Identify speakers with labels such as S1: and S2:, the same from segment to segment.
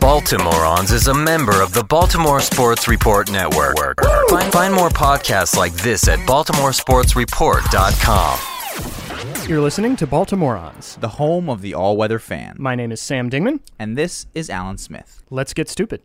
S1: Baltimoreans is a member of the Baltimore Sports Report Network. Find, find more podcasts like this at baltimoresportsreport.com.
S2: You're listening to Baltimoreans.
S3: the home of the all weather fan.
S2: My name is Sam Dingman.
S3: And this is Alan Smith.
S2: Let's get stupid.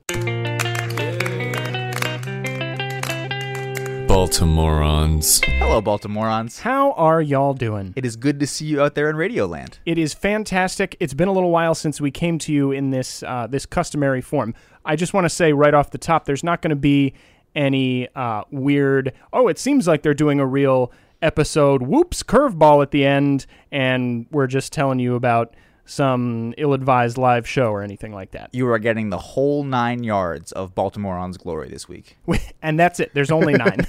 S4: Baltimoreans.
S3: Hello, Baltimoreans.
S2: How are y'all doing?
S3: It is good to see you out there in Radioland.
S2: It is fantastic. It's been a little while since we came to you in this uh, this customary form. I just want to say right off the top, there's not going to be any uh, weird. Oh, it seems like they're doing a real episode. Whoops, curveball at the end, and we're just telling you about some ill-advised live show or anything like that.
S3: You are getting the whole nine yards of Baltimore Baltimoreans glory this week.
S2: and that's it. There's only nine.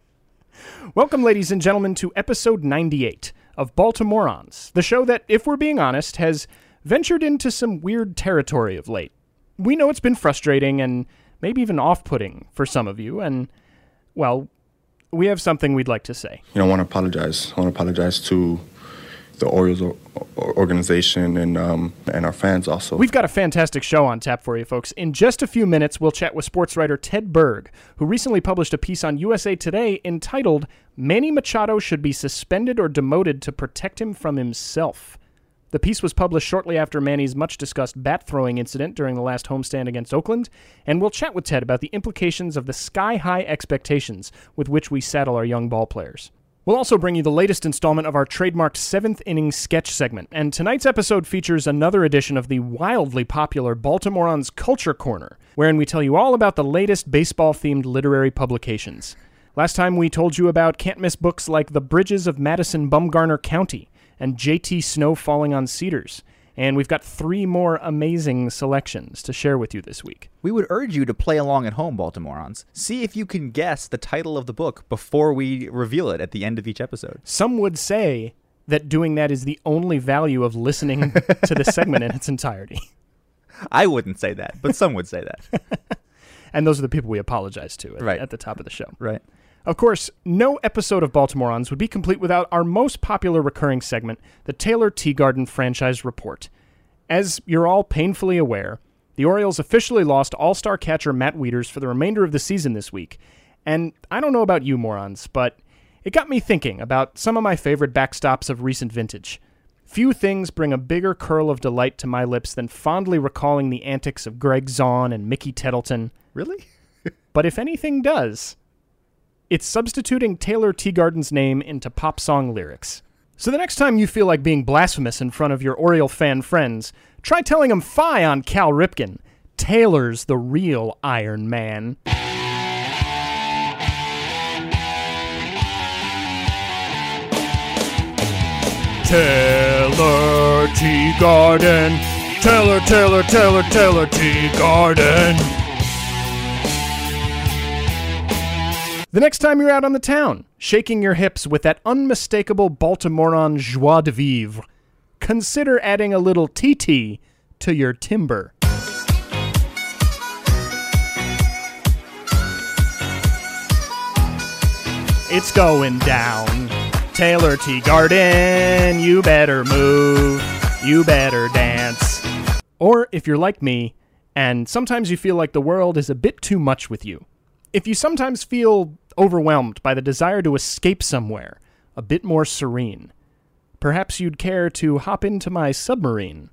S2: Welcome, ladies and gentlemen, to episode 98 of Baltimoreans, the show that, if we're being honest, has ventured into some weird territory of late. We know it's been frustrating and maybe even off putting for some of you, and, well, we have something we'd like to say.
S5: you know, I want to apologize. I want to apologize to the Orioles organization and um, and our fans also.
S2: We've got a fantastic show on tap for you, folks. In just a few minutes, we'll chat with sports writer Ted Berg, who recently published a piece on USA Today entitled Manny Machado Should Be Suspended or Demoted to Protect Him from Himself. The piece was published shortly after Manny's much discussed bat throwing incident during the last homestand against Oakland, and we'll chat with Ted about the implications of the sky high expectations with which we saddle our young ball players. We'll also bring you the latest installment of our trademarked seventh inning sketch segment, and tonight's episode features another edition of the wildly popular Baltimoreans Culture Corner, wherein we tell you all about the latest baseball themed literary publications. Last time we told you about can't miss books like The Bridges of Madison Bumgarner County and JT Snow Falling on Cedars. And we've got three more amazing selections to share with you this week.
S3: We would urge you to play along at home, Baltimoreans. See if you can guess the title of the book before we reveal it at the end of each episode.
S2: Some would say that doing that is the only value of listening to the segment in its entirety.
S3: I wouldn't say that, but some would say that.
S2: And those are the people we apologize to at,
S3: Right.
S2: at the top of the show.
S3: Right.
S2: Of course, no episode of Baltimoreans would be complete without our most popular recurring segment, the Taylor Teagarden Franchise Report. As you're all painfully aware, the Orioles officially lost all star catcher Matt Wieters for the remainder of the season this week. And I don't know about you morons, but it got me thinking about some of my favorite backstops of recent vintage. Few things bring a bigger curl of delight to my lips than fondly recalling the antics of Greg Zaun and Mickey Tettleton.
S3: Really?
S2: But if anything does, it's substituting Taylor Teagarden's name into pop song lyrics. So the next time you feel like being blasphemous in front of your Oriole fan friends, try telling them Phi on Cal Ripken. Taylor's the real Iron Man. Taylor Teagarden. Taylor, Taylor, Taylor, Taylor Teagarden. The next time you're out on the town, shaking your hips with that unmistakable Baltimorean joie de vivre, consider adding a little TT to your timber. It's going down. Taylor Teagarden, you better move. You better dance. Or if you're like me, and sometimes you feel like the world is a bit too much with you, if you sometimes feel overwhelmed by the desire to escape somewhere a bit more serene, perhaps you'd care to hop into my submarine.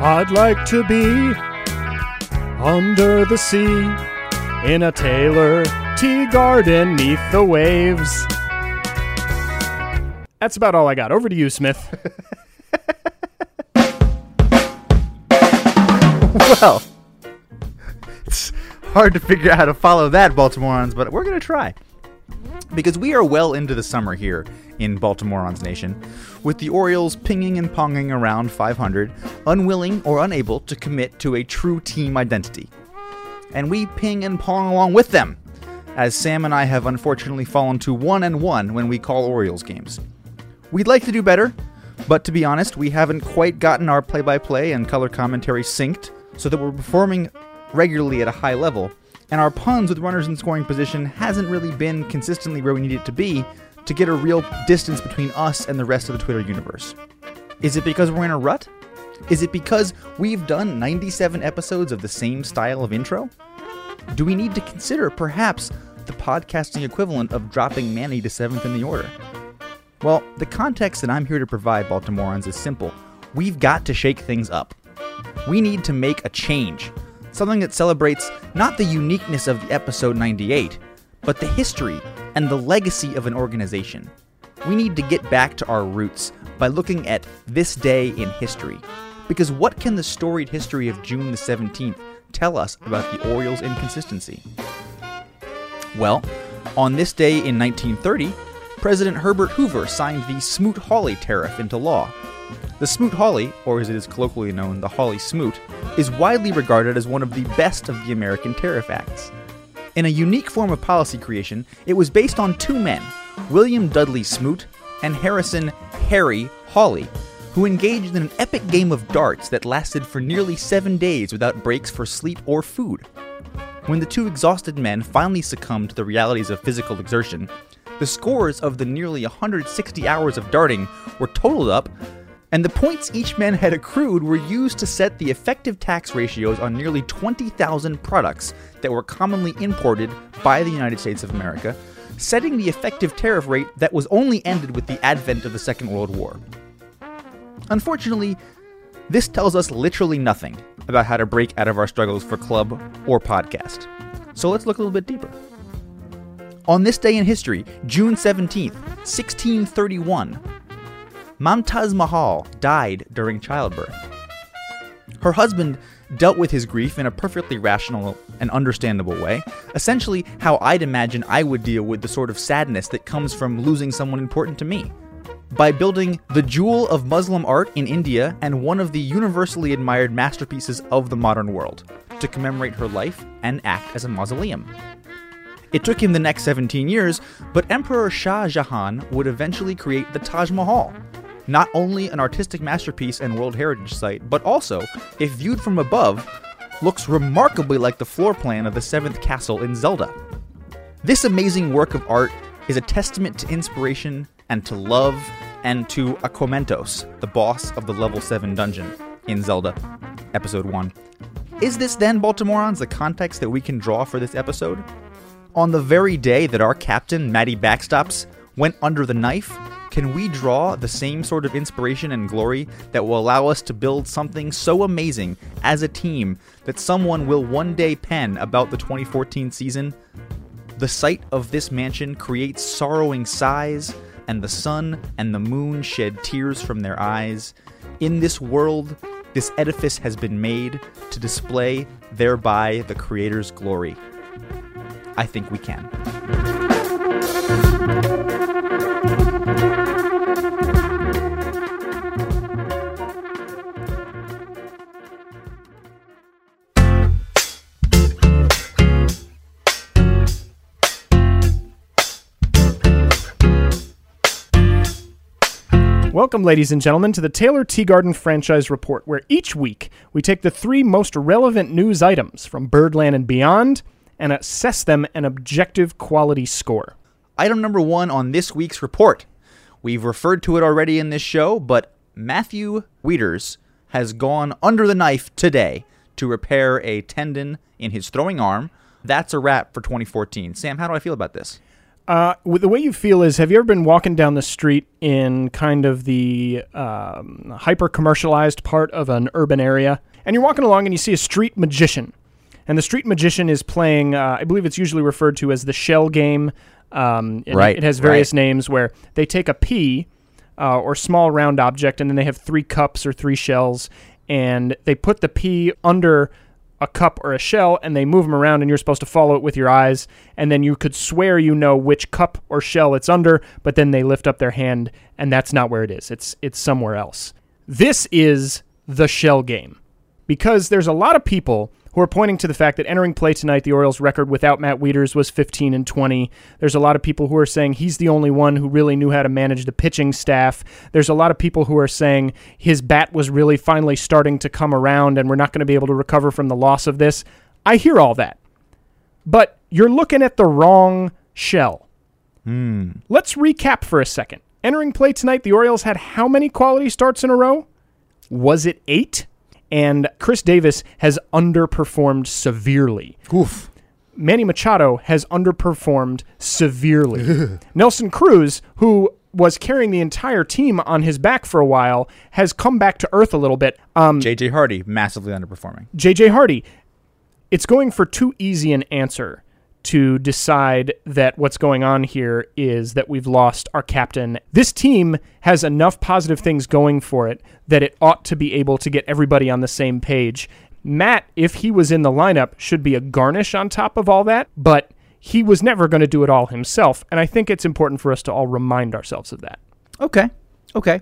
S2: I'd like to be under the sea in a Taylor tea garden neath the waves. That's about all I got. Over to you, Smith.
S3: Well, it's hard to figure out how to follow that, Baltimoreans, but we're going to try. Because we are well into the summer here in Baltimoreans Nation, with the Orioles pinging and ponging around 500, unwilling or unable to commit to a true team identity. And we ping and pong along with them, as Sam and I have unfortunately fallen to 1 and 1 when we call Orioles games. We'd like to do better, but to be honest, we haven't quite gotten our play by play and color commentary synced so that we're performing regularly at a high level, and our puns with runners in scoring position hasn't really been consistently where we need it to be to get a real distance between us and the rest of the Twitter universe. Is it because we're in a rut? Is it because we've done 97 episodes of the same style of intro? Do we need to consider perhaps the podcasting equivalent of dropping Manny to seventh in the order? Well, the context that I'm here to provide Baltimoreans is simple. We've got to shake things up. We need to make a change, something that celebrates not the uniqueness of the episode 98, but the history and the legacy of an organization. We need to get back to our roots by looking at this day in history. Because what can the storied history of June the 17th tell us about the Orioles' inconsistency? Well, on this day in 1930, President Herbert Hoover signed the Smoot-Hawley Tariff into law. The Smoot-Hawley, or as it is colloquially known, the Hawley-Smoot, is widely regarded as one of the best of the American tariff acts. In a unique form of policy creation, it was based on two men, William Dudley Smoot and Harrison Harry Hawley, who engaged in an epic game of darts that lasted for nearly seven days without breaks for sleep or food. When the two exhausted men finally succumbed to the realities of physical exertion, the scores of the nearly 160 hours of darting were totaled up, and the points each man had accrued were used to set the effective tax ratios on nearly 20,000 products that were commonly imported by the United States of America, setting the effective tariff rate that was only ended with the advent of the Second World War. Unfortunately, this tells us literally nothing about how to break out of our struggles for club or podcast. So let's look a little bit deeper. On this day in history, June 17th, 1631, Mumtaz Mahal died during childbirth. Her husband dealt with his grief in a perfectly rational and understandable way, essentially how I'd imagine I would deal with the sort of sadness that comes from losing someone important to me by building the jewel of Muslim art in India and one of the universally admired masterpieces of the modern world to commemorate her life and act as a mausoleum. It took him the next 17 years, but Emperor Shah Jahan would eventually create the Taj Mahal. Not only an artistic masterpiece and World Heritage Site, but also, if viewed from above, looks remarkably like the floor plan of the seventh castle in Zelda. This amazing work of art is a testament to inspiration and to love and to Aquamentus, the boss of the level 7 dungeon in Zelda, episode 1. Is this then, Baltimoreans, the context that we can draw for this episode? On the very day that our captain, Matty Backstops, went under the knife, can we draw the same sort of inspiration and glory that will allow us to build something so amazing as a team that someone will one day pen about the 2014 season? The sight of this mansion creates sorrowing sighs and the sun and the moon shed tears from their eyes. In this world, this edifice has been made to display thereby the Creator's glory. I think we can.
S2: Welcome, ladies and gentlemen, to the Taylor Teagarden Franchise Report, where each week we take the three most relevant news items from Birdland and beyond and assess them an objective quality score.
S3: Item number one on this week's report. We've referred to it already in this show, but Matthew Wieters has gone under the knife today to repair a tendon in his throwing arm. That's a wrap for 2014. Sam, how do I feel about this?
S2: Uh, the way you feel is, have you ever been walking down the street in kind of the um, hyper commercialized part of an urban area, and you're walking along and you see a street magician, and the street magician is playing. Uh, I believe it's usually referred to as the shell game. Um,
S3: Right,
S2: It has various
S3: right.
S2: names where they take a pea uh, or small round object, and then they have three cups or three shells, and they put the pea under a cup or a shell and they move them around and you're supposed to follow it with your eyes and then you could swear you know which cup or shell it's under but then they lift up their hand and that's not where it is it's it's somewhere else this is the shell game because there's a lot of people who are pointing to the fact that entering play tonight, the Orioles' record without Matt Wieters was 15 and 20. There's a lot of people who are saying he's the only one who really knew how to manage the pitching staff. There's a lot of people who are saying his bat was really finally starting to come around and we're not going to be able to recover from the loss of this. I hear all that. but you're looking at the wrong shell. Hmm. Let's recap for a second. Entering play tonight, the Orioles had how many quality starts in a row? Was it eight? And Chris Davis has underperformed severely.
S3: Oof.
S2: Manny Machado has underperformed severely. Nelson Cruz, who was carrying the entire team on his back for a while, has come back to earth a little bit. Um,
S3: JJ Hardy massively underperforming.
S2: JJ Hardy, it's going for too easy an answer to decide that what's going on here is that we've lost our captain. This team has enough positive things going for it that it ought to be able to get everybody on the same page. Matt, if he was in the lineup, should be a garnish on top of all that, but he was never going to do it all himself. And I think it's important for us to all remind ourselves of that.
S3: Okay. Okay.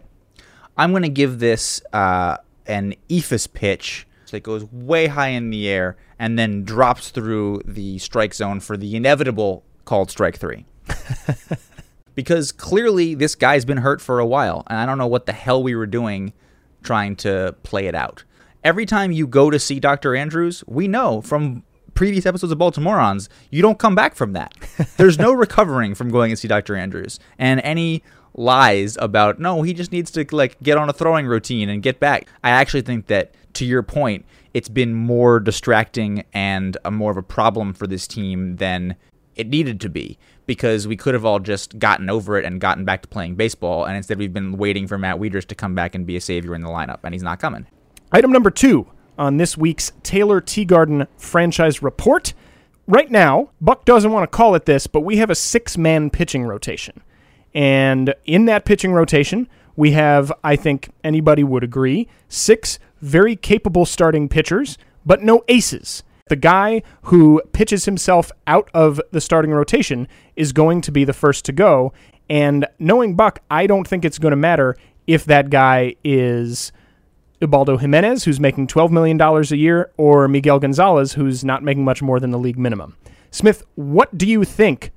S3: I'm going to give this uh, an eephus pitch that goes way high in the air and then drops through the strike zone for the inevitable called strike three. because clearly this guy's been hurt for a while, and I don't know what the hell we were doing trying to play it out. Every time you go to see Dr. Andrews, we know from previous episodes of Baltimoreans, you don't come back from that. There's no recovering from going and see Dr. Andrews. And any lies about no, he just needs to like get on a throwing routine and get back. I actually think that to your point, it's been more distracting and a more of a problem for this team than it needed to be because we could have all just gotten over it and gotten back to playing baseball and instead we've been waiting for Matt Wieters to come back and be a savior in the lineup and he's not coming.
S2: Item number two on this week's Taylor Teagarden franchise report. Right now, Buck doesn't want to call it this, but we have a six man pitching rotation. And in that pitching rotation, we have, I think anybody would agree, six very capable starting pitchers, but no aces. The guy who pitches himself out of the starting rotation is going to be the first to go. And knowing Buck, I don't think it's going to matter if that guy is Ubaldo Jimenez, who's making $12 million a year, or Miguel Gonzalez, who's not making much more than the league minimum. Smith, what do you think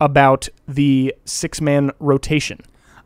S2: about the six man rotation?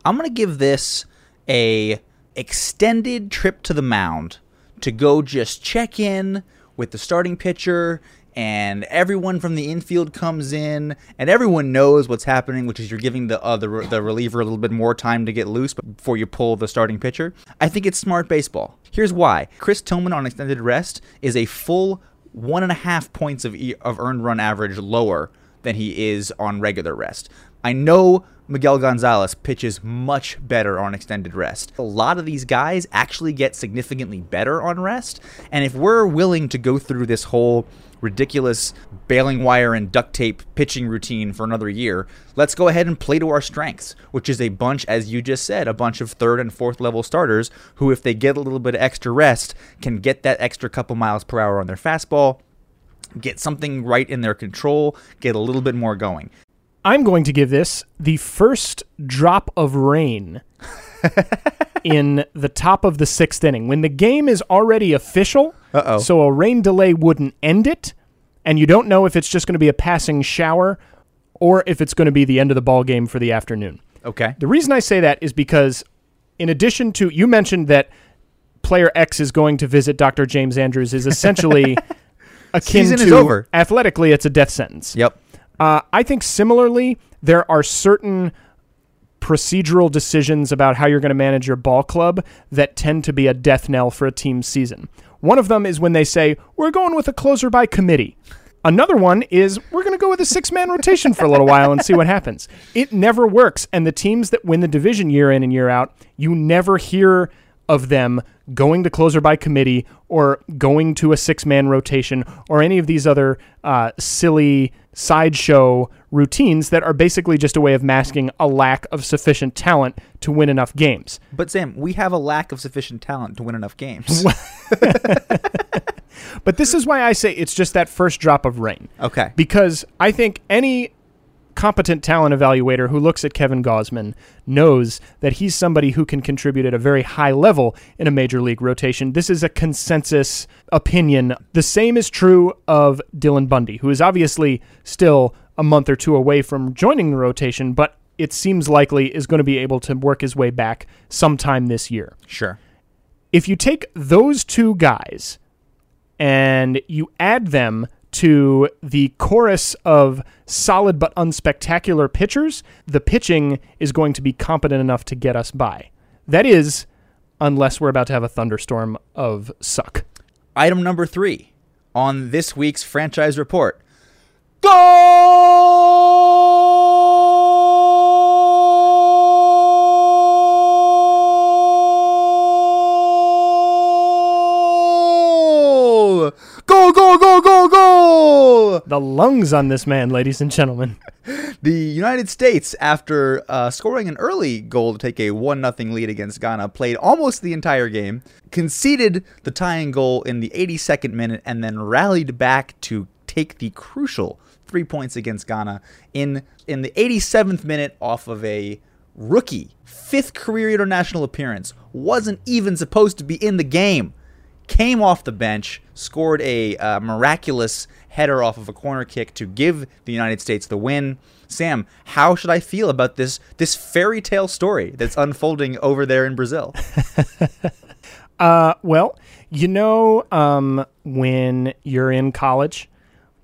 S3: I'm going to give this a extended trip to the mound to go just check in with the starting pitcher and everyone from the infield comes in and everyone knows what's happening which is you're giving the uh, the, the reliever a little bit more time to get loose before you pull the starting pitcher. I think it's smart baseball. Here's why. Chris tillman on extended rest is a full one and a half points of, e- of earned run average lower than he is on regular rest i know Miguel Gonzalez pitches much better on extended rest. A lot of these guys actually get significantly better on rest. And if we're willing to go through this whole ridiculous baling wire and duct tape pitching routine for another year, let's go ahead and play to our strengths, which is a bunch, as you just said, a bunch of third and fourth level starters who, if they get a little bit of extra rest, can get that extra couple miles per hour on their fastball. Get something right in their control, get a little bit more going.
S2: I'm going to give this the first drop of rain in the top of the sixth inning. When the game is already official,
S3: Uh-oh.
S2: so a rain delay wouldn't end it, and you don't know if it's just going to be a passing shower or if it's going to be the end of the ball game for the afternoon.
S3: Okay.
S2: The reason I say that is because, in addition to, you mentioned that player X is going to visit Dr. James Andrews is essentially akin
S3: Season
S2: to
S3: is over.
S2: athletically, it's a death sentence.
S3: Yep.
S2: Uh, I think similarly, there are certain procedural decisions about how you're going to manage your ball club that tend to be a death knell for a team's season. One of them is when they say, we're going with a closer by committee. Another one is we're going to go with a six man rotation for a little while and see what happens. It never works. And the teams that win the division year in and year out, you never hear of them going to closer by committee or going to a six man rotation or any of these other uh, silly sideshow routines that are basically just a way of masking a lack of sufficient talent to win enough games.
S3: But Sam, we have a lack of sufficient talent to win enough games.
S2: But this is why I say it's just that first drop of rain.
S3: Okay.
S2: Because I think any competent talent evaluator who looks at Kevin Gausman knows that he's somebody who can contribute at a very high level in a major league rotation. This is a consensus opinion. The same is true of Dylan Bundy, who is obviously still a month or two away from joining the rotation, but it seems likely is going to be able to work his way back sometime this year
S3: Sure.
S2: if you take those two guys and you add them to the chorus of solid but unspectacular pitchers, the pitching is going to be competent enough to get us by. That is, unless we're about to have a thunderstorm of suck.
S3: Item number three on this week's franchise report. Goal!
S2: The lungs on this man, ladies and gentlemen.
S3: The United States, after uh, scoring an early goal to take a 1 0 lead against Ghana, played almost the entire game, conceded the tying goal in the 82nd minute, and then rallied back to take the crucial three points against Ghana in, in the 87th minute off of a rookie, fifth career international appearance, wasn't even supposed to be in the game came off the bench, scored a uh, miraculous header off of a corner kick to give the United States the win. Sam, how should I feel about this this fairy tale story that's unfolding over there in Brazil?
S2: Uh, well, you know, um, when you're in college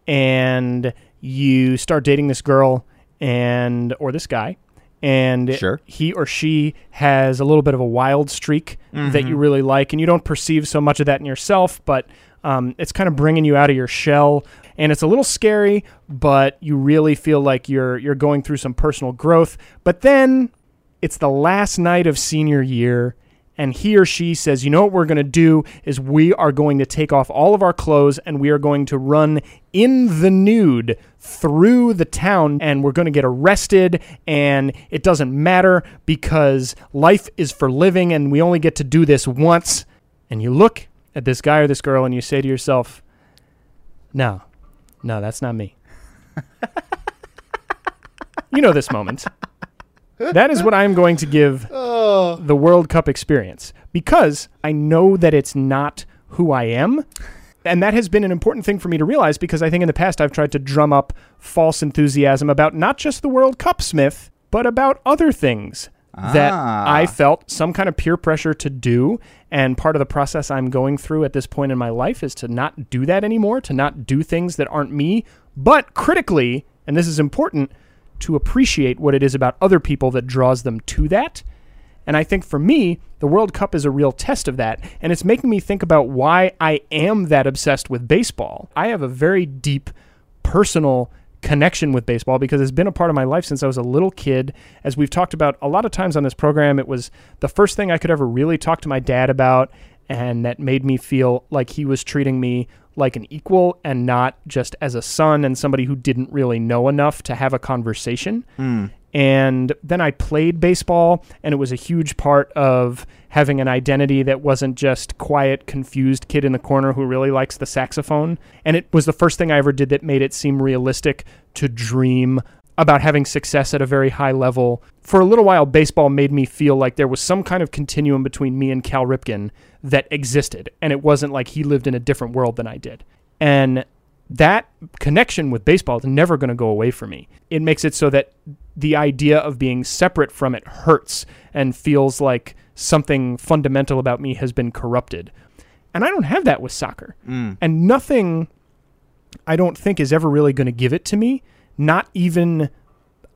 S2: and you start dating this girl and or this guy, and
S3: Sure.
S2: he or she has a little bit of a wild streak that you really like, and you don't perceive so much of that in yourself, but um, it's kind of bringing you out of your shell, and it's a little scary, but you really feel like you're you're going through some personal growth. But then it's the last night of senior year and he or she says, "You know what we're going to do is we are going to take off all of our clothes and we are going to run in the nude through the town and we're going to get arrested and it doesn't matter because life is for living and we only get to do this once." And you look at this guy or this girl and you say to yourself, "No. No, that's not me." you know this moment. That is what I'm going to give the World Cup experience because I know that it's not who I am. And that has been an important thing for me to realize because I think in the past I've tried to drum up false enthusiasm about not just the World Cup, Smith, but about other things that
S3: Ah.
S2: I felt some kind of peer pressure to do. And part of the process I'm going through at this point in my life is to not do that anymore, to not do things that aren't me, but critically, and this is important, to appreciate what it is about other people that draws them to that. And I think for me, the World Cup is a real test of that. And it's making me think about why I am that obsessed with baseball. I have a very deep personal connection with baseball because it's been a part of my life since I was a little kid. As we've talked about a lot of times on this program, it was the first thing I could ever really talk to my dad about. And that made me feel like he was treating me like an equal and not just as a son and somebody who didn't really know enough to have a conversation. Hmm. And then I played baseball, and it was a huge part of having an identity that wasn't just quiet, confused kid in the corner who really likes the saxophone. And it was the first thing I ever did that made it seem realistic to dream about having success at a very high level. For a little while, baseball made me feel like there was some kind of continuum between me and Cal Ripken that existed, and it wasn't like he lived in a different world than I did. And that connection with baseball is never going to go away for me. It makes it so that the idea of being separate from it hurts and feels like something fundamental about me has been corrupted. And I don't have that with soccer. Mm. And nothing I don't think is ever really going to give it to me, not even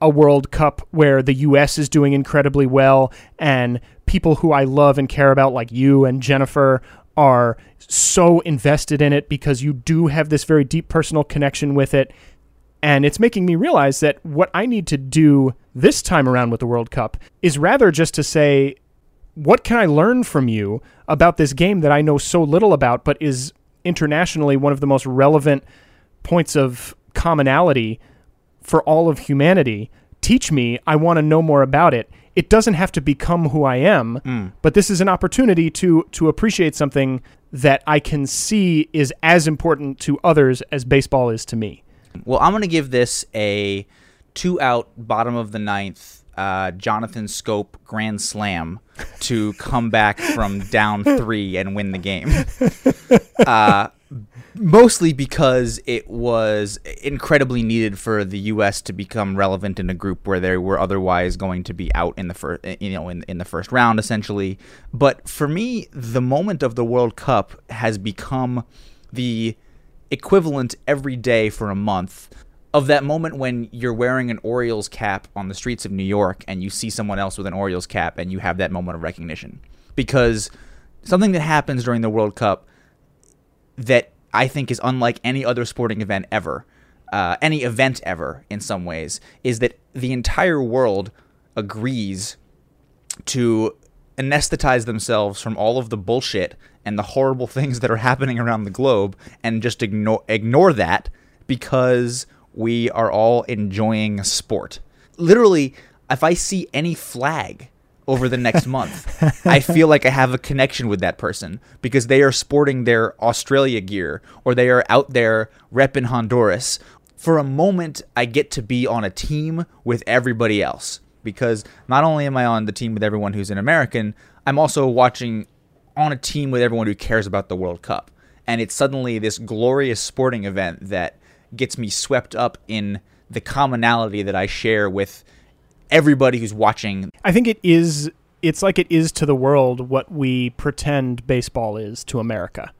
S2: a World Cup where the US is doing incredibly well and people who I love and care about like you and Jennifer are so invested in it because you do have this very deep personal connection with it. And it's making me realize that what I need to do this time around with the World Cup is rather just to say what can I learn from you about this game that I know so little about but is internationally one of the most relevant points of commonality for all of humanity. Teach me. I want to know more about it. It doesn't have to become who I am, but this is an opportunity to to appreciate something that I can see is as important to others as baseball is to me.
S3: Well, I'm going to give this a two out, bottom of the ninth, uh, Jonathan Schoop grand slam to come back from down three and win the game. Uh, mostly because it was incredibly needed for the U.S. to become relevant in a group where they were otherwise going to be out in the first, eh, you know, in in the first round, essentially. But for me, the moment of the World Cup has become the equivalent every day for a month of that moment when you're wearing an Orioles cap on the streets of New York and you see someone else with an Orioles cap and you have that moment of recognition. Because something that happens during the World Cup that I think is unlike any other sporting event ever, uh, any event ever in some ways, is that the entire world agrees to anesthetize themselves from all of the bullshit and the horrible things that are happening around the globe and just ignore ignore that because we are all enjoying sport. Literally, if I see any flag over the next month, I feel like I have a connection with that person because they are sporting their Australia gear or they are out there repping Honduras. For a moment, I get to be on a team with everybody else because not only am I on the team with everyone who's an American, I'm also watching on a team with everyone who cares about the World Cup. And it's suddenly this glorious sporting event that gets me swept up in the commonality that I share with everybody who's watching.
S2: I think it is. It's like it is to the world what we pretend baseball is to America.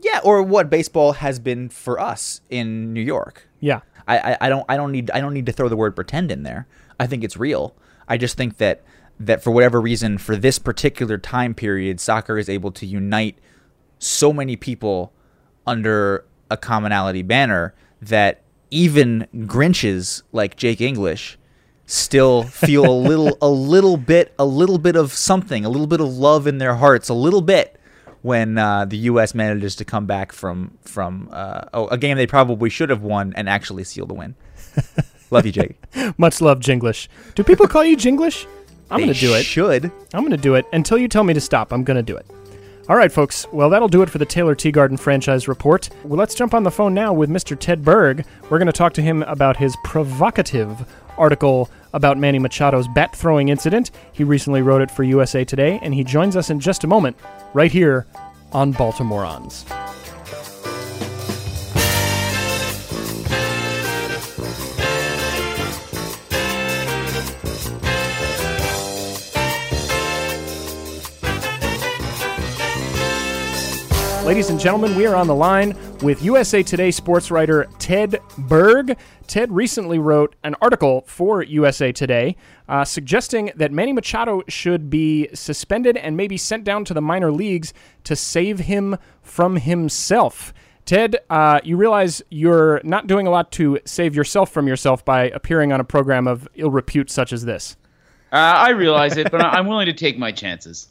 S3: Yeah, or what baseball has been for us in New York.
S2: Yeah,
S3: I, I, I don't I don't need I don't need to throw the word pretend in there. I think it's real. I just think that that for whatever reason, for this particular time period, soccer is able to unite so many people under a commonality banner that even Grinches like Jake English still feel a little a little bit a little bit of something, a little bit of love in their hearts, a little bit when uh, the U.S. manages to come back from from uh, oh, a game they probably should have won and actually seal the win. love you, Jake.
S2: much love, Jinglish. Do people call you Jinglish? I'm going to do it.
S3: Should
S2: I'm going to do it until you tell me to stop. I'm going to do it. All right, folks. Well, that'll do it for the Taylor Teagarden franchise report. Well, let's jump on the phone now with Mr. Ted Berg. We're going to talk to him about his provocative article about Manny Machado's bat throwing incident. He recently wrote it for USA Today, and he joins us in just a moment, right here on Baltimoreans. Ladies and gentlemen, we are on the line with USA Today sports writer Ted Berg. Ted recently wrote an article for USA Today uh, suggesting that Manny Machado should be suspended and maybe sent down to the minor leagues to save him from himself. Ted, uh, you realize you're not doing a lot to save yourself from yourself by appearing on a program of ill repute such as this.
S6: Uh, I realize it, but I'm willing to take my chances.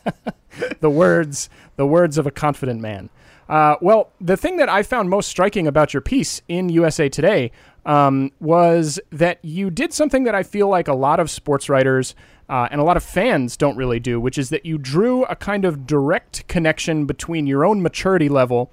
S2: the words the words of a confident man. Uh, well, the thing that I found most striking about your piece in USA Today um, was that you did something that I feel like a lot of sports writers uh, and a lot of fans don't really do, which is that you drew a kind of direct connection between your own maturity level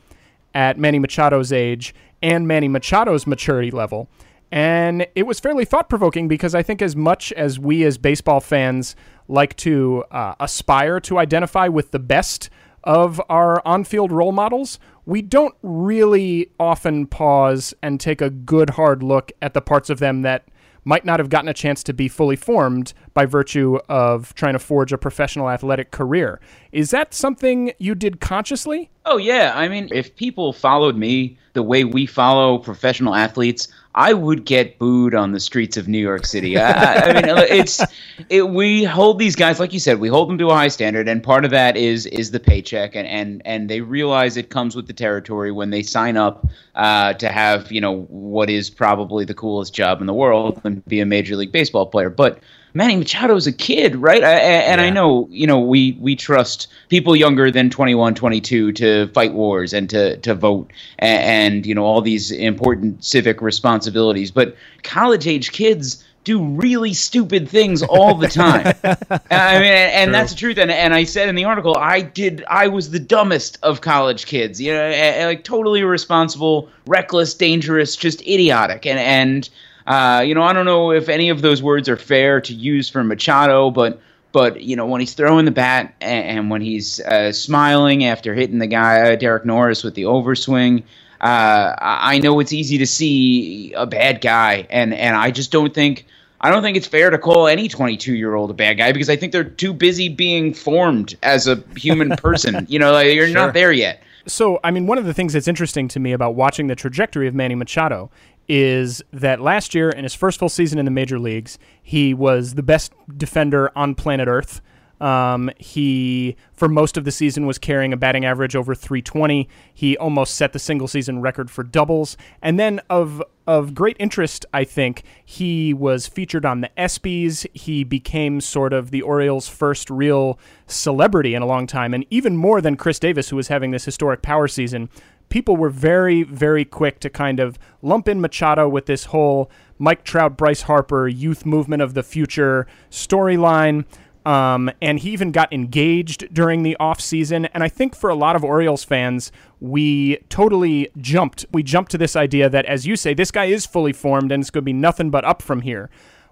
S2: at Manny Machado's age and Manny Machado's maturity level. And it was fairly thought provoking because I think, as much as we as baseball fans like to uh, aspire to identify with the best of our on field role models, we don't really often pause and take a good hard look at the parts of them that might not have gotten a chance to be fully formed by virtue of trying to forge a professional athletic career. Is that something you did consciously?
S6: Oh yeah, I mean, if people followed me the way we follow professional athletes, I would get booed on the streets of New York City. I, I mean, it's it, we hold these guys, like you said, we hold them to a high standard, and part of that is is the paycheck, and and and they realize it comes with the territory when they sign up uh, to have you know what is probably the coolest job in the world and be a major league baseball player, but. Manny Machado is a kid, right? I, and I know, you know, we we trust people younger than 21, 22 to fight wars and to to vote and, and you know all these important civic responsibilities. But college age kids do really stupid things all the time. I mean, and, that's the truth. And, and I said in the article, I did. I was the dumbest of college kids. You know, like totally irresponsible, reckless, dangerous, just idiotic. And and uh, you know, I don't know if any of those words are fair to use for Machado, but but you know when he's throwing the bat and, and when he's uh, smiling after hitting the guy uh, Derek Norris with the overswing, uh, I know it's easy to see a bad guy, and and I just don't think. I don't think it's fair to call any 22 year old a bad guy because I think they're too busy being formed as a human person. you know, like, you're not there yet.
S2: So, I mean, one of the things that's interesting to me about watching the trajectory of Manny Machado is that last year, in his first full season in the major leagues, he was the best defender on planet Earth. Um, he, for most of the season, was carrying a batting average over 320. He almost set the single season record for doubles. And then, of of great interest, I think he was featured on the ESPYS. He became sort of the Orioles' first real celebrity in a long time, and even more than Chris Davis, who was having this historic power season. People were very, very quick to kind of lump in Machado with this whole Mike Trout, Bryce Harper, youth movement of the future storyline. Um, and he even got engaged during the offseason. And I think for a lot of Orioles fans, we totally jumped. We jumped to this idea that, as you say, this guy is fully formed and it's going to be nothing but up from here.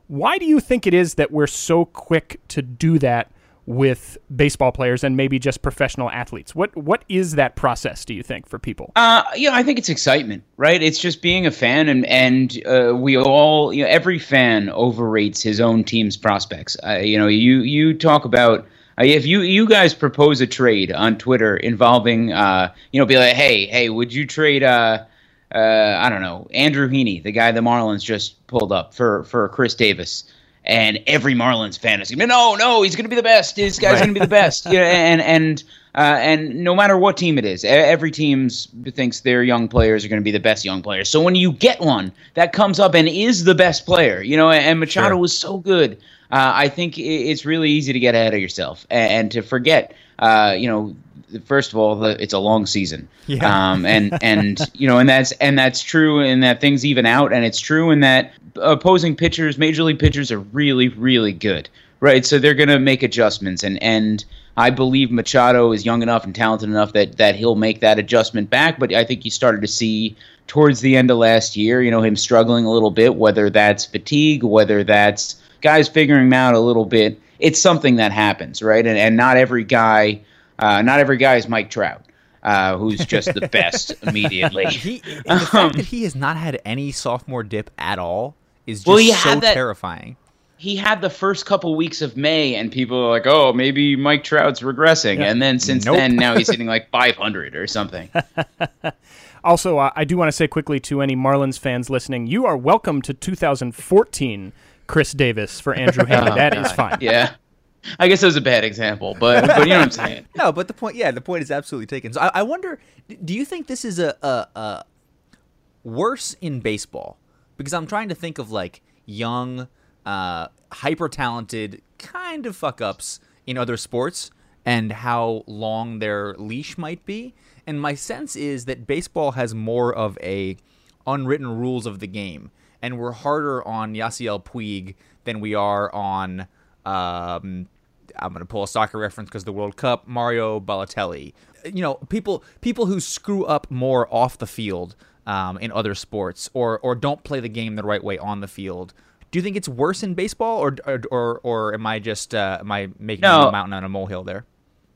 S2: Why do you think it is that we're so quick to do that with baseball players and maybe just professional athletes? What what is that process? Do you think for people?
S6: Uh, yeah, I think it's excitement, right? It's just being a fan, and and uh, we all, you know, every fan overrates his own team's prospects. Uh, you know, you you talk about. Uh, if you you guys propose a trade on Twitter involving, uh, you know, be like, hey, hey, would you trade, uh, uh, I don't know, Andrew Heaney, the guy the Marlins just pulled up for for Chris Davis, and every Marlins fan is going, no, no, he's going to be the best. This guy's going to be the best. Yeah, and and uh, and no matter what team it is, every team thinks their young players are going to be the best young players. So when you get one that comes up and is the best player, you know, and Machado
S3: Sure.
S6: was so good, uh, I think it's really easy to get ahead of yourself and, and to forget. Uh, you know, first of all, the, it's a long season.
S3: Yeah.
S6: Um, and and you know, and that's and that's true, in that things even out, and it's true in that opposing pitchers, major league pitchers, are really really good, right? So they're going to make adjustments, and and I believe Machado is young enough and talented enough that that he'll make that adjustment back. But I think you started to see towards the end of last year, you know, him struggling a little bit, whether that's fatigue, whether that's guys figuring him out a little bit. It's something that happens, right? And and not every guy, uh, not every guy is Mike Trout. Uh, who's just the best immediately?
S3: He, the fact that he has not had any sophomore dip at all is just
S6: Well, he
S3: so
S6: had that-
S3: terrifying.
S6: he had the first couple weeks of May, and people are like, "Oh, maybe Mike Trout's regressing." And then since
S2: Nope.
S6: then, now he's hitting like 500 or something.
S2: Also, uh, I do want to say quickly to any Marlins fans listening, you are welcome to 2014 Chris Davis for Andrew Heaney. that is fine.
S6: yeah, I guess that was a bad example, but but you know what I'm saying.
S3: No, but the point, yeah, the point is absolutely taken. So I, I wonder, do you think this is a, a, a worse in baseball? Because I'm trying to think of like young, uh, hyper talented kind of fuck ups in other sports and how long their leash might be. And my sense is that baseball has more of a unwritten rules of the game, and we're harder on Yasiel Puig than we are on. Um, I'm going to pull a soccer reference because the World Cup, Mario Balotelli. You know, people people who screw up more off the field um, in other sports, or or don't play the game the right way on the field. Do you think it's worse in baseball, or or or, or am I just uh, am I making
S6: No.
S3: a mountain on a molehill there?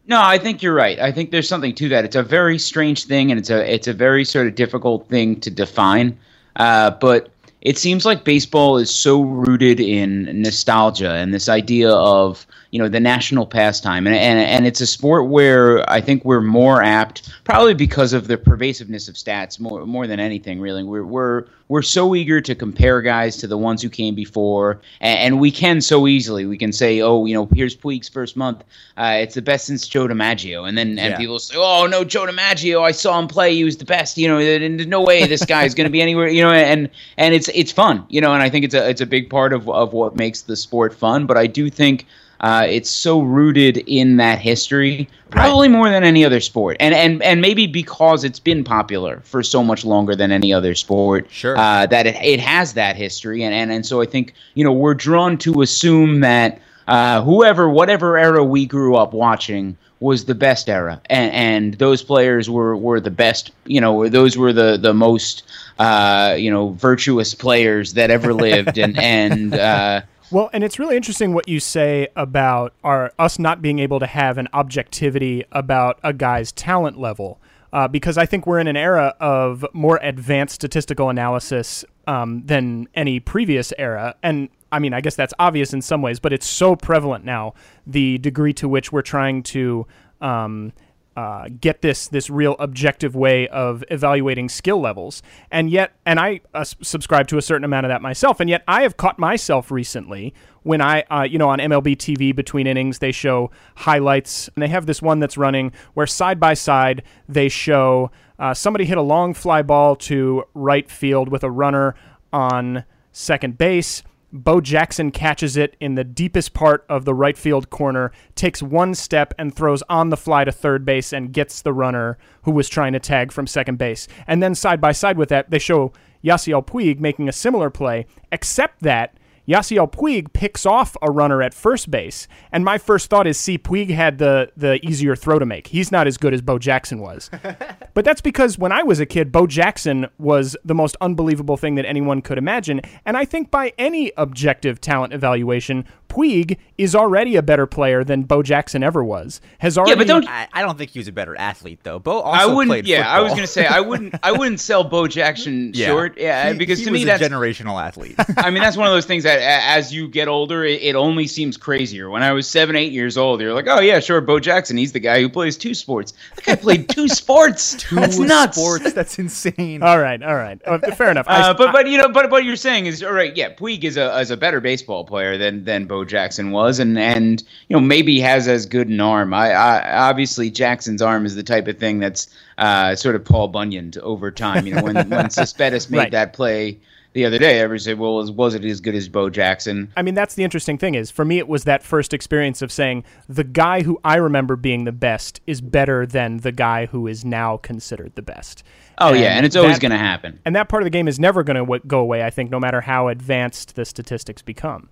S6: No, I think you're right. I think there's something to that. It's a very strange thing, and it's a it's a very sort of difficult thing to define. Uh, but it seems like baseball is so rooted in nostalgia and this idea of you know the national pastime, and and and it's a sport where I think we're more apt, probably because of the pervasiveness of stats, more more than anything. Really, we're we're we're so eager to compare guys to the ones who came before, and, and we can so easily. We can say, oh, you know, here's Puig's first month. Uh, it's the best since Joe DiMaggio, and then and
S3: Yeah.
S6: people say, oh no, Joe DiMaggio, I saw him play. He was the best. You know, and there's no way this guy is going to be anywhere. You know, and and it's it's fun. You know, and I think it's a it's a big part of of what makes the sport fun. But I do think. Uh, it's so rooted in that history, probably more than any other sport, and and and maybe because it's been popular for so much longer than any other sport,
S3: Sure.
S6: uh, that it, it has that history, and, and and so I think you know we're drawn to assume that uh, whoever, whatever era we grew up watching was the best era, and, and those players were, were the best. You know, those were the the most uh, you know virtuous players that ever lived, and and uh,
S2: Well, and it's really interesting what you say about our us not being able to have an objectivity about a guy's talent level, uh, because I think we're in an era of more advanced statistical analysis um, than any previous era, and I mean, I guess that's obvious in some ways, but it's so prevalent now. The degree to which we're trying to um, uh, get this this real objective way of evaluating skill levels. And yet, and I uh, subscribe to a certain amount of that myself. And yet, I have caught myself recently when I, uh, you know, on MLB TV between innings, they show highlights, and they have this one that's running where side by side they show uh, somebody hit a long fly ball to right field with a runner on second base Bo Jackson catches it in the deepest part of the right field corner, takes one step and throws on the fly to third base and gets the runner who was trying to tag from second base. And then side by side with that, they show Yasiel Puig making a similar play, except that Yasiel Puig picks off a runner at first base, and my first thought is, see, Puig had the the easier throw to make. He's not as good as Bo Jackson was, but that's because when I was a kid, Bo Jackson was the most unbelievable thing that anyone could imagine, and I think by any objective talent evaluation, Puig is already a better player than Bo Jackson ever was. Has already.
S6: Yeah, but don't.
S3: I, I don't think he was a better athlete though. Bo also
S6: I wouldn't.
S3: played
S6: yeah,
S3: football.
S6: I was gonna say I wouldn't. I wouldn't sell Bo Jackson
S3: Yeah.
S6: short. Yeah,
S3: He-
S6: because
S3: he
S6: to
S3: was
S6: me
S3: a
S6: that's
S3: generational athlete.
S6: I mean, that's one of those things that as you get older, it, it only seems crazier. When I was seven, eight years old, you're like, oh, yeah, sure, Bo Jackson, he's the guy who plays two sports. That guy played two sports. that's
S3: Two
S6: nuts.
S3: Sports. That's insane.
S2: all right, all right, uh, fair enough. I-
S6: Uh, but but you know but what you're saying is all right. Yeah, Puig is a is a better baseball player than than Bo Jackson was, and and you know maybe has as good an arm. I, I obviously Jackson's arm is the type of thing that's uh, sort of Paul Bunyan over time. You know when when Cespedes made
S2: Right.
S6: that play the other day, everybody said, well, was, was it as good as Bo Jackson?
S2: I mean, that's the interesting thing is for me, it was that first experience of saying the guy who I remember being the best is better than the guy who is now considered the best.
S6: Oh yeah, and it's always going to happen.
S2: And that part of the game is never going to w- go away, I think, no matter how advanced the statistics become.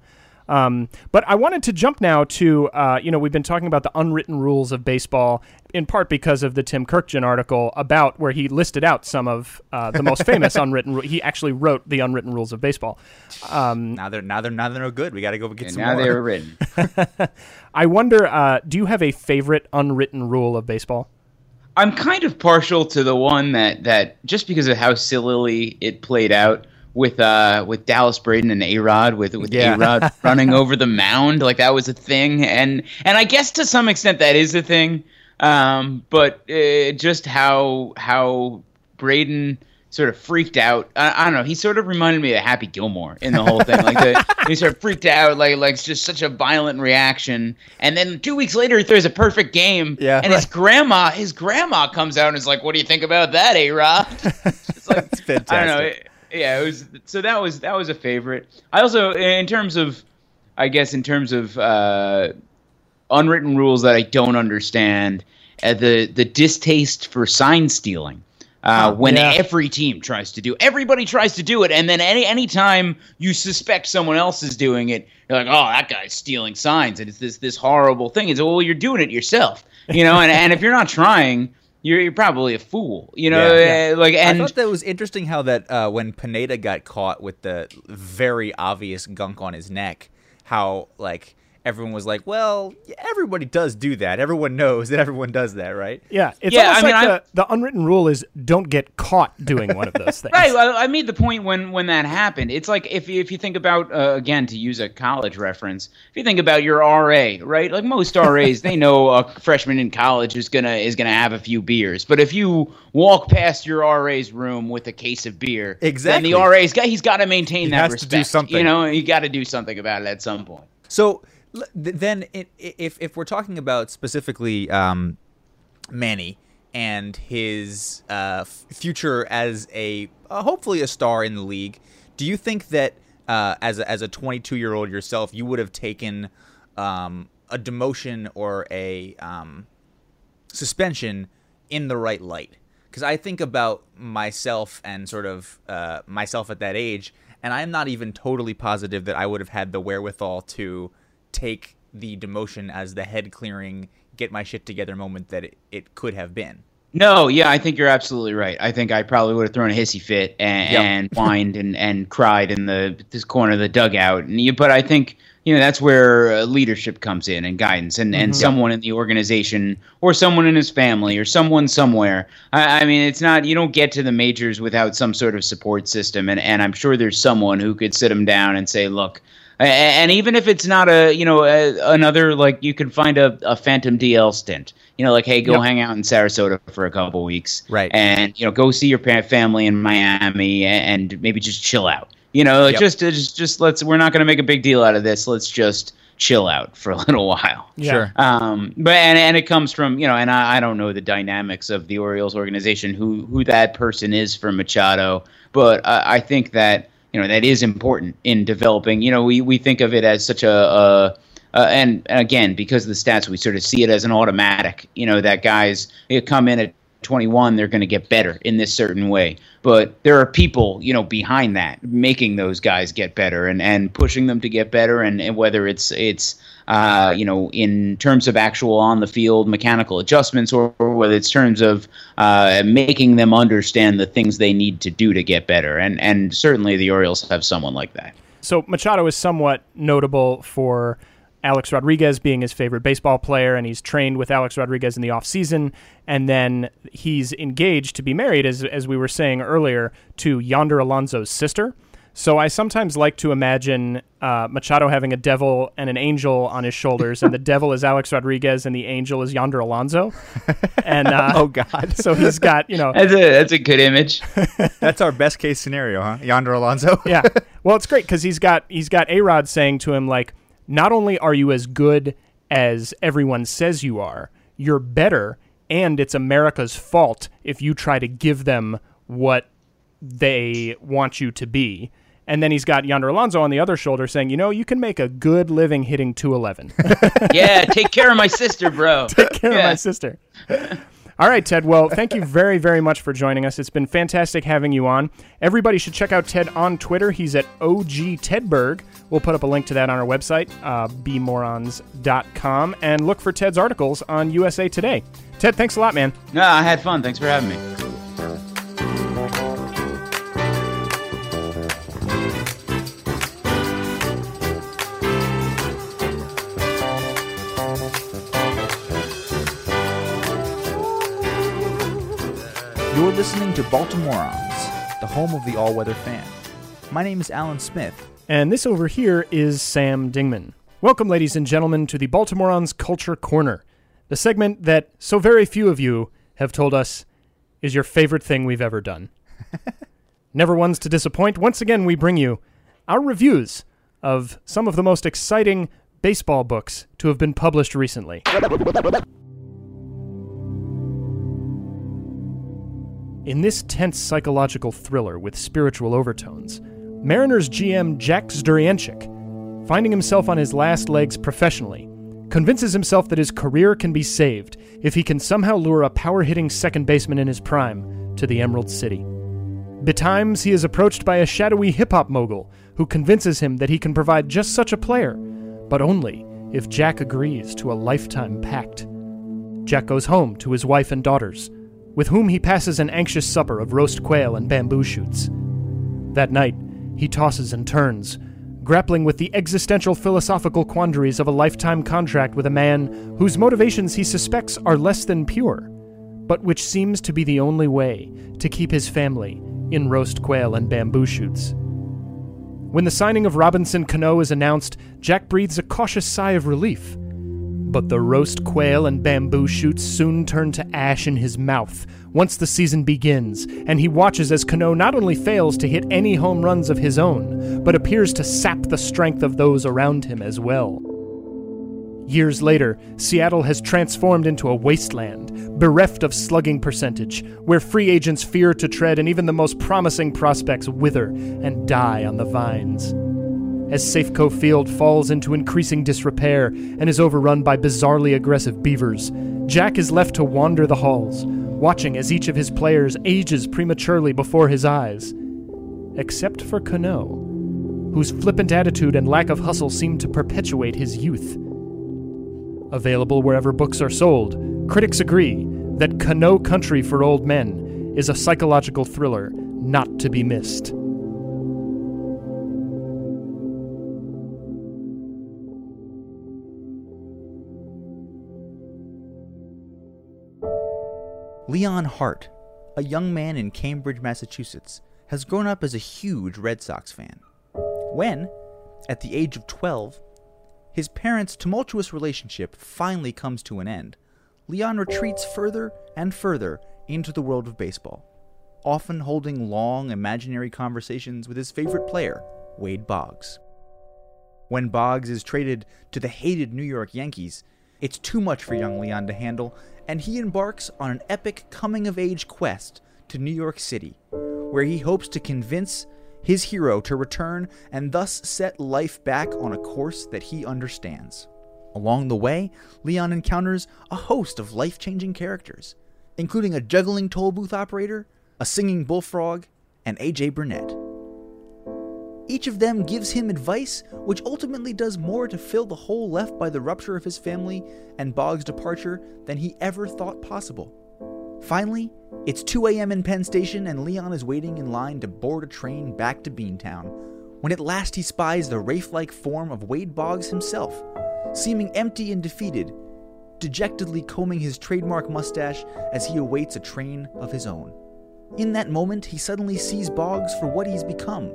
S2: Um, but I wanted to jump now to, uh, you know, we've been talking about the unwritten rules of baseball, in part because of the Tim Kurkjian article about where he listed out some of uh, the most famous unwritten rules. He actually wrote the unwritten rules of baseball.
S3: Now they're now they're now they're no good. We got to go get
S6: And
S3: some
S6: now
S3: more.
S6: they were written.
S2: I wonder, uh, do you have a favorite unwritten rule of baseball?
S6: I'm kind of partial to the one that that just because of how sillily it played out with uh with Dallas Braden and A Rod with with
S3: Yeah.
S6: A Rod running over the mound like that was a thing and and I guess to some extent that is a thing um but uh, just how how Braden sort of freaked out. I, I don't know. He sort of reminded me of Happy Gilmore in the whole thing. Like the, he sort of freaked out, like like it's just such a violent reaction. And then two weeks later, he throws a perfect game.
S3: Yeah.
S6: And his grandma, his grandma comes out and is like, "What do you think about that, A Rod?" It's like
S3: It's fantastic.
S6: I don't know. It- yeah, it was. So that was that was a favorite. I also, in terms of, I guess, in terms of uh, unwritten rules that I don't understand, uh, the the distaste for sign stealing. Uh, when
S2: yeah.
S6: every team tries to do, everybody tries to do it, and then any anytime you suspect someone else is doing it, you're like, oh, that guy's stealing signs, and it's this this horrible thing. It's well, you're doing it yourself, you know, and and if you're not trying, you're, you're probably a fool, you know,
S3: Yeah.
S6: uh, like
S3: I
S6: and
S3: thought that was interesting how that uh, when Pineda got caught with the very obvious gunk on his neck, how like everyone was like, "Well, everybody does do that. Everyone knows that everyone does that, right?"
S2: Yeah, it's
S6: Yeah,
S2: almost
S6: I mean,
S2: like the, the unwritten rule is don't get caught doing one of those things.
S6: Right. I, I made the point when when that happened. It's like if you- if you think about uh, again to use a college reference, if you think about your RA, right? Like most RAs, they know a freshman in college is gonna is gonna have a few beers. But if you walk past your RA's room with a case of beer,
S3: Exactly.
S6: then the RA's got he's got to maintain
S3: He
S6: that
S3: has to do
S6: respect.
S3: something.
S6: You know, you got to do something about it at some point.
S3: So l- th- then, if if we're talking about specifically um, Manny and his uh, future as a uh, hopefully a star in the league, do you think that uh, as a, as a 22 year old yourself, you would have taken um, a demotion or a um, suspension in the right light? Because I think about myself and sort of uh, myself at that age, and I'm not even totally positive that I would have had the wherewithal to take the demotion as the head clearing, get my shit together moment that it, it could have been.
S6: No, yeah, I think you're absolutely right. I think I probably would have thrown a hissy fit and,
S3: Yep.
S6: and whined and, and cried in the this corner of the dugout. And you, but I think you know that's where uh, leadership comes in and guidance, and, and someone in the organization or someone in his family or someone somewhere. I, I mean, it's not you don't get to the majors without some sort of support system, and and I'm sure there's someone who could sit him down and say, look. And even if it's not a, you know, a, another like you can find a, a Phantom DL stint, you know, like hey, go
S2: Yep.
S6: hang out in Sarasota for a couple weeks,
S3: Right.
S6: And you know, go see your family in Miami and, and maybe just chill out. You know,
S3: Yep.
S6: just just just let's. We're not going to make a big deal out of this. Let's just chill out for a little while.
S2: Yeah.
S3: Sure.
S6: Um, but and, and it comes from you know, and I, I don't know the dynamics of the Orioles organization, who who that person is for Machado, but I, I think that you know that is important in developing. You know, we we think of it as such a. a uh, and, again, because of the stats, we sort of see it as an automatic. You know that guys come in at 21, they're going to get better in this certain way. But there are people, you know, behind that making those guys get better and, and pushing them to get better. And, and whether it's it's uh, you know in terms of actual on the field mechanical adjustments or, or whether it's terms of uh, making them understand the things they need to do to get better. And and certainly the Orioles have someone like that.
S2: So Machado is somewhat notable for Alex Rodriguez being his favorite baseball player, and he's trained with Alex Rodriguez in the offseason. And then he's engaged to be married, as, as we were saying earlier, to Yonder Alonso's sister. So I sometimes like to imagine uh, Machado having a devil and an angel on his shoulders, and the devil is Alex Rodriguez, and the angel is Yonder Alonso. And uh,
S3: Oh God.
S2: so he's got you know
S6: That's a that's a good image.
S3: That's our best case scenario, huh? Yonder Alonso.
S2: yeah. Well, it's great because he's got he's got A Rod saying to him like, not only are you as good as everyone says you are, you're better, and it's America's fault if you try to give them what they want you to be. And then he's got Yonder Alonso on the other shoulder saying, you know, you can make a good living hitting 211.
S6: yeah, take care of my sister, bro.
S2: Take care of my sister. All right, Ted. Well, thank you very, very much for joining us. It's been fantastic having you on. Everybody should check out Ted on Twitter. He's at OG Tedberg. We'll put up a link to that on our website, uh, bmorons.com, and look for Ted's articles on USA Today. Ted, thanks a lot, man.
S6: No, I had fun. Thanks for having me.
S3: You're listening to Baltimoreans, the home of the all-weather fan. My name is Alan Smith.
S2: And this over here is Sam Dingman. Welcome, ladies and gentlemen, to the Baltimoreans Culture Corner, the segment that so very few of you have told us is your favorite thing we've ever done. Never ones to disappoint. Once again, we bring you our reviews of some of the most exciting baseball books to have been published recently. In this tense psychological thriller with spiritual overtones, Mariners GM Jack Zduriencik, finding himself on his last legs professionally, convinces himself that his career can be saved if he can somehow lure a power hitting second baseman in his prime to the Emerald City. Betimes, he is approached by a shadowy hip hop mogul who convinces him that he can provide just such a player, but only if Jack agrees to a lifetime pact. Jack goes home to his wife and daughters, with whom he passes an anxious supper of roast quail and bamboo shoots. That night, he tosses and turns, grappling with the existential philosophical quandaries of a lifetime contract with a man whose motivations he suspects are less than pure, but which seems to be the only way to keep his family in roast quail and bamboo shoots. When the signing of Robinson Cano is announced, Jack breathes a cautious sigh of relief. But the roast quail and bamboo shoots soon turn to ash in his mouth once the season begins, and he watches as Cano not only fails to hit any home runs of his own, but appears to sap the strength of those around him as well. Years later, Seattle has transformed into a wasteland, bereft of slugging percentage, where free agents fear to tread and even the most promising prospects wither and die on the vines. As Safeco Field falls into increasing disrepair and is overrun by bizarrely aggressive beavers, Jack is left to wander the halls, watching as each of his players ages prematurely before his eyes. Except for Cano, whose flippant attitude and lack of hustle seem to perpetuate his youth. Available wherever books are sold, critics agree that Cano Country for Old Men is a psychological thriller not to be missed.
S3: Leon Hart, a young man in Cambridge, Massachusetts, has grown up as a huge Red Sox fan. When, at the age of 12, his parents' tumultuous relationship finally comes to an end. Leon retreats further and further into the world of baseball, often holding long, imaginary conversations with his favorite player, Wade Boggs. When Boggs is traded to the hated New York Yankees, it's too much for young Leon to handle, and he embarks on an epic coming of age quest to New York City, where he hopes to convince his hero to return and thus set life back on a course that he understands. Along the way, Leon encounters a host of life changing characters, including a juggling toll booth operator, a singing bullfrog, and AJ Burnett. Each of them gives him advice which ultimately does more to fill the hole left by the rupture of his family and Boggs' departure than he ever thought possible. Finally, it's 2 a.m. in Penn Station, and Leon is waiting in line to board a train back to Beantown when at last he spies the wraith like form of Wade Boggs himself, seeming empty and defeated, dejectedly combing his trademark mustache as he awaits a train of his own. In that moment, he suddenly sees Boggs for what he's become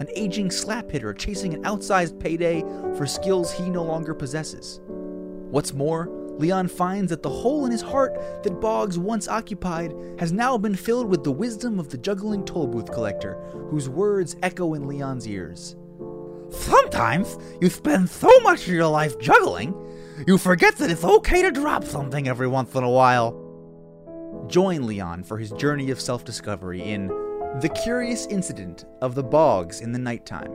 S3: an aging slap hitter chasing an outsized payday for skills he no longer possesses. What's more, Leon finds that the hole in his heart that Boggs once occupied has now been filled with the wisdom of the juggling toll booth collector, whose words echo in Leon's ears. Sometimes you spend so much of your life juggling, you forget that it's okay to drop something every once in a while. Join Leon for his journey of self discovery in The Curious Incident of the Boggs in the Nighttime.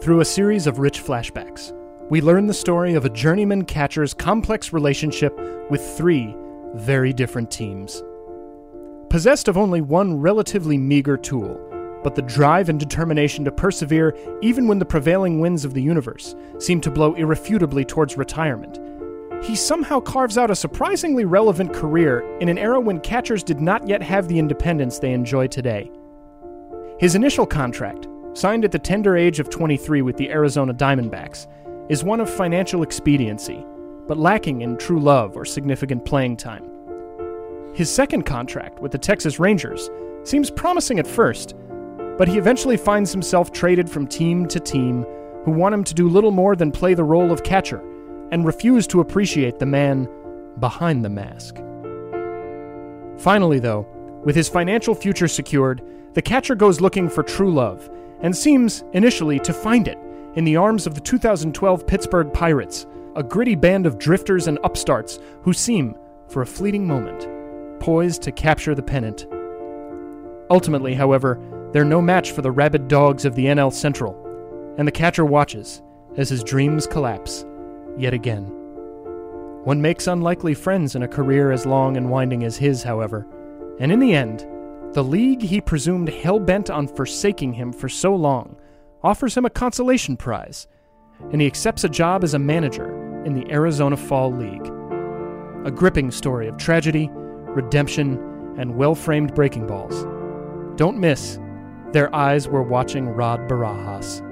S2: Through a series of rich flashbacks, we learn the story of a journeyman catcher's complex relationship with three very different teams. Possessed of only one relatively meager tool, but the drive and determination to persevere even when the prevailing winds of the universe seem to blow irrefutably towards retirement, he somehow carves out a surprisingly relevant career in an era when catchers did not yet have the independence they enjoy today. His initial contract, signed at the tender age of 23 with the Arizona Diamondbacks, is one of financial expediency, but lacking in true love or significant playing time. His second contract with the Texas Rangers seems promising at first, but he eventually finds himself traded from team to team who want him to do little more than play the role of catcher and refuse to appreciate the man behind the mask. Finally, though, with his financial future secured, the catcher goes looking for true love and seems, initially, to find it in the arms of the 2012 Pittsburgh Pirates, a gritty band of drifters and upstarts who seem, for a fleeting moment, poised to capture the pennant. Ultimately, however, they're no match for the rabid dogs of the NL Central, and the catcher watches as his dreams collapse yet again. One makes unlikely friends in a career as long and winding as his, however, and in the end, the league he presumed hell bent on forsaking him for so long offers him a consolation prize, and he accepts a job as a manager in the Arizona Fall League. A gripping story of tragedy, redemption, and well framed breaking balls. Don't miss, their eyes were watching Rod Barajas.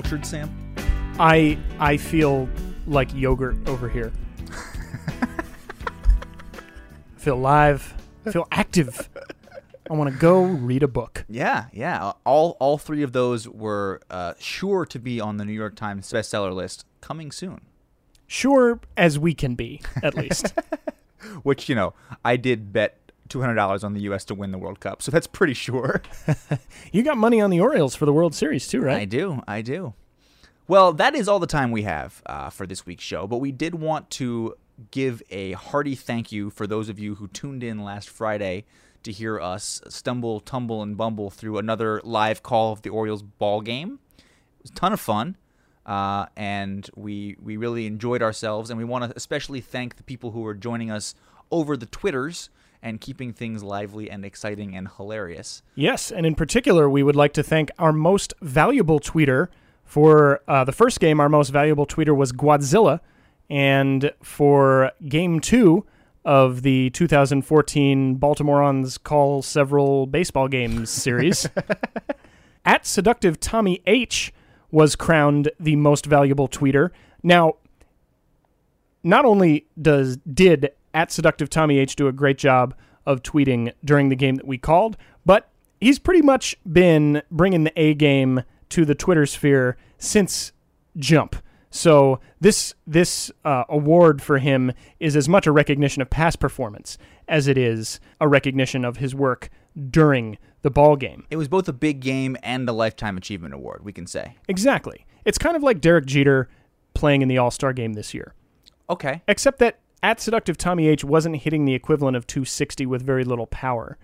S3: Cultured, Sam?
S2: I I feel like yogurt over here. I feel live. I feel active. I want to go read a book.
S3: Yeah, yeah. All all three of those were uh, sure to be on the New York Times bestseller list coming soon.
S2: Sure as we can be, at least.
S3: Which you know, I did bet two hundred dollars on the U.S. to win the World Cup, so that's pretty sure.
S2: you got money on the Orioles for the World Series too, right?
S3: I do, I do. Well, that is all the time we have uh, for this week's show, but we did want to give a hearty thank you for those of you who tuned in last Friday to hear us stumble, tumble, and bumble through another live call of the Orioles ball game. It was a ton of fun, uh, and we we really enjoyed ourselves. And we want to especially thank the people who are joining us over the Twitters and keeping things lively and exciting and hilarious.
S2: Yes, and in particular, we would like to thank our most valuable tweeter. For uh, the first game, our most valuable tweeter was Godzilla, and for game two of the 2014 Baltimoreans Call Several Baseball Games series, at Seductive Tommy H was crowned the most valuable tweeter. Now, not only does did at seductive Tommy H do a great job of tweeting during the game that we called, but he's pretty much been bringing the A game to the Twitter sphere since jump. So this this uh, award for him is as much a recognition of past performance as it is a recognition of his work during the ball game.
S3: It was both a big game and a lifetime achievement award, we can say.
S2: Exactly. It's kind of like Derek Jeter playing in the All Star game this year.
S3: Okay.
S2: Except that at seductive Tommy H wasn't hitting the equivalent of 260 with very little power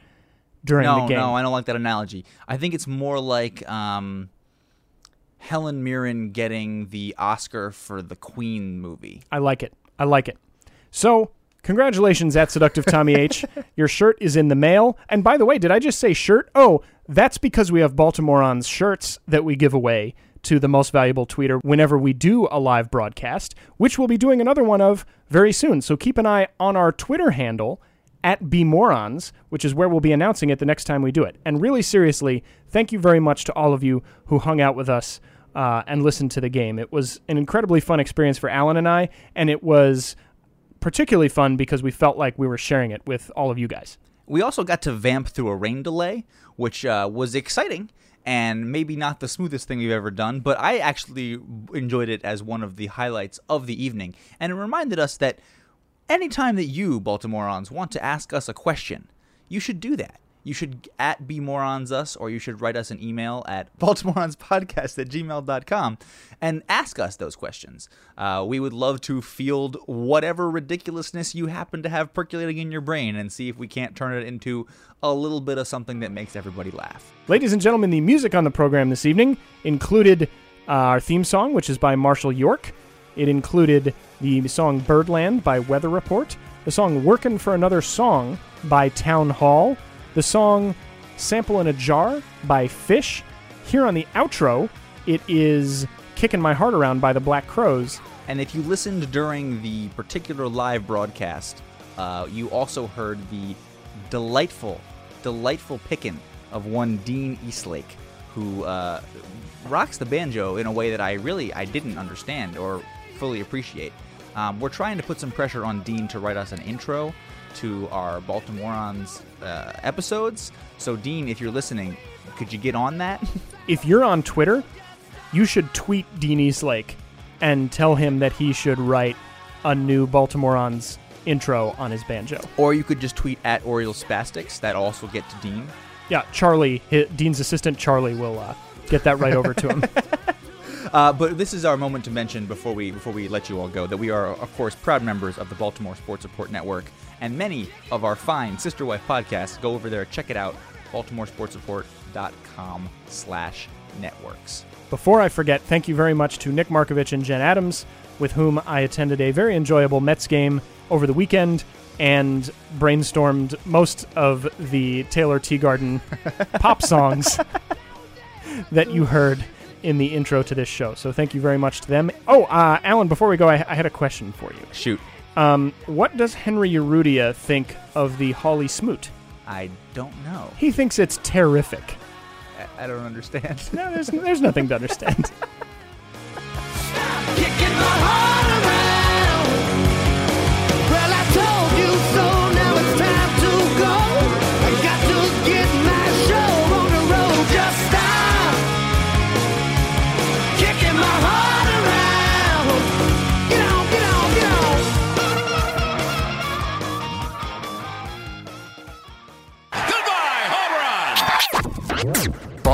S2: during
S3: no,
S2: the game.
S3: no, I don't like that analogy. I think it's more like um, Helen Mirren getting the Oscar for the Queen movie.
S2: I like it. I like it. So, congratulations at seductive Tommy H. Your shirt is in the mail. And by the way, did I just say shirt? Oh, that's because we have Baltimoreans shirts that we give away to the most valuable tweeter whenever we do a live broadcast, which we'll be doing another one of very soon. So keep an eye on our Twitter handle at BMorons, which is where we'll be announcing it the next time we do it. And really seriously, thank you very much to all of you who hung out with us uh, and listened to the game. It was an incredibly fun experience for Alan and I, and it was particularly fun because we felt like we were sharing it with all of you guys.
S3: We also got to vamp through a rain delay, which uh, was exciting and maybe not the smoothest thing we've ever done, but I actually enjoyed it as one of the highlights of the evening. And it reminded us that anytime that you, Baltimoreans, want to ask us a question, you should do that. You should at be morons us, or you should write us an email at baltimoreanspodcast at gmail.com and ask us those questions. Uh, we would love to field whatever ridiculousness you happen to have percolating in your brain and see if we can't turn it into a little bit of something that makes everybody laugh.
S2: Ladies and gentlemen, the music on the program this evening included uh, our theme song, which is by Marshall York. It included the song Birdland by Weather Report, the song Workin' for Another Song by Town Hall, the song Sample in a Jar by Phish. Here on the outro, it is Kicking My Heart Around by the Black Crowes.
S3: And if you listened during the particular live broadcast, uh, you also heard the delightful, delightful picking of one Dean Eastlake, who uh, rocks the banjo in a way that I really I didn't understand or fully appreciate. Um, we're trying to put some pressure on Dean to write us an intro to our Baltimoreans uh, episodes. So, Dean, if you're listening, could you get on that?
S2: If you're on Twitter, you should tweet Dean Eastlake and tell him that he should write a new Baltimoreans intro on his banjo.
S3: or you could just tweet at Orioles Spastics. That also get to Dean.
S2: Yeah, Charlie, hi Dean's assistant Charlie, will uh, get that right over to him.
S3: Uh, but this is our moment to mention before we before we let you all go that we are of course proud members of the Baltimore Sports Report Network, and many of our fine sister wife podcasts. Go over there, check it out, BaltimoreSportsReport.com slash networks.
S2: Before I forget, thank you very much to Nick Markovich and Jen Adams, with whom I attended a very enjoyable Mets game over the weekend and brainstormed most of the Taylor Teagarden pop songs that you heard in the intro to this show. So thank you very much to them. Oh, uh, Alan, before we go, I, I had a question for you.
S3: Shoot,
S2: Um, what does Henry Urrutia think of the Holly Smoot?
S3: I don't know.
S2: He thinks it's terrific.
S3: I, I don't understand.
S2: No, there's, there's nothing to understand.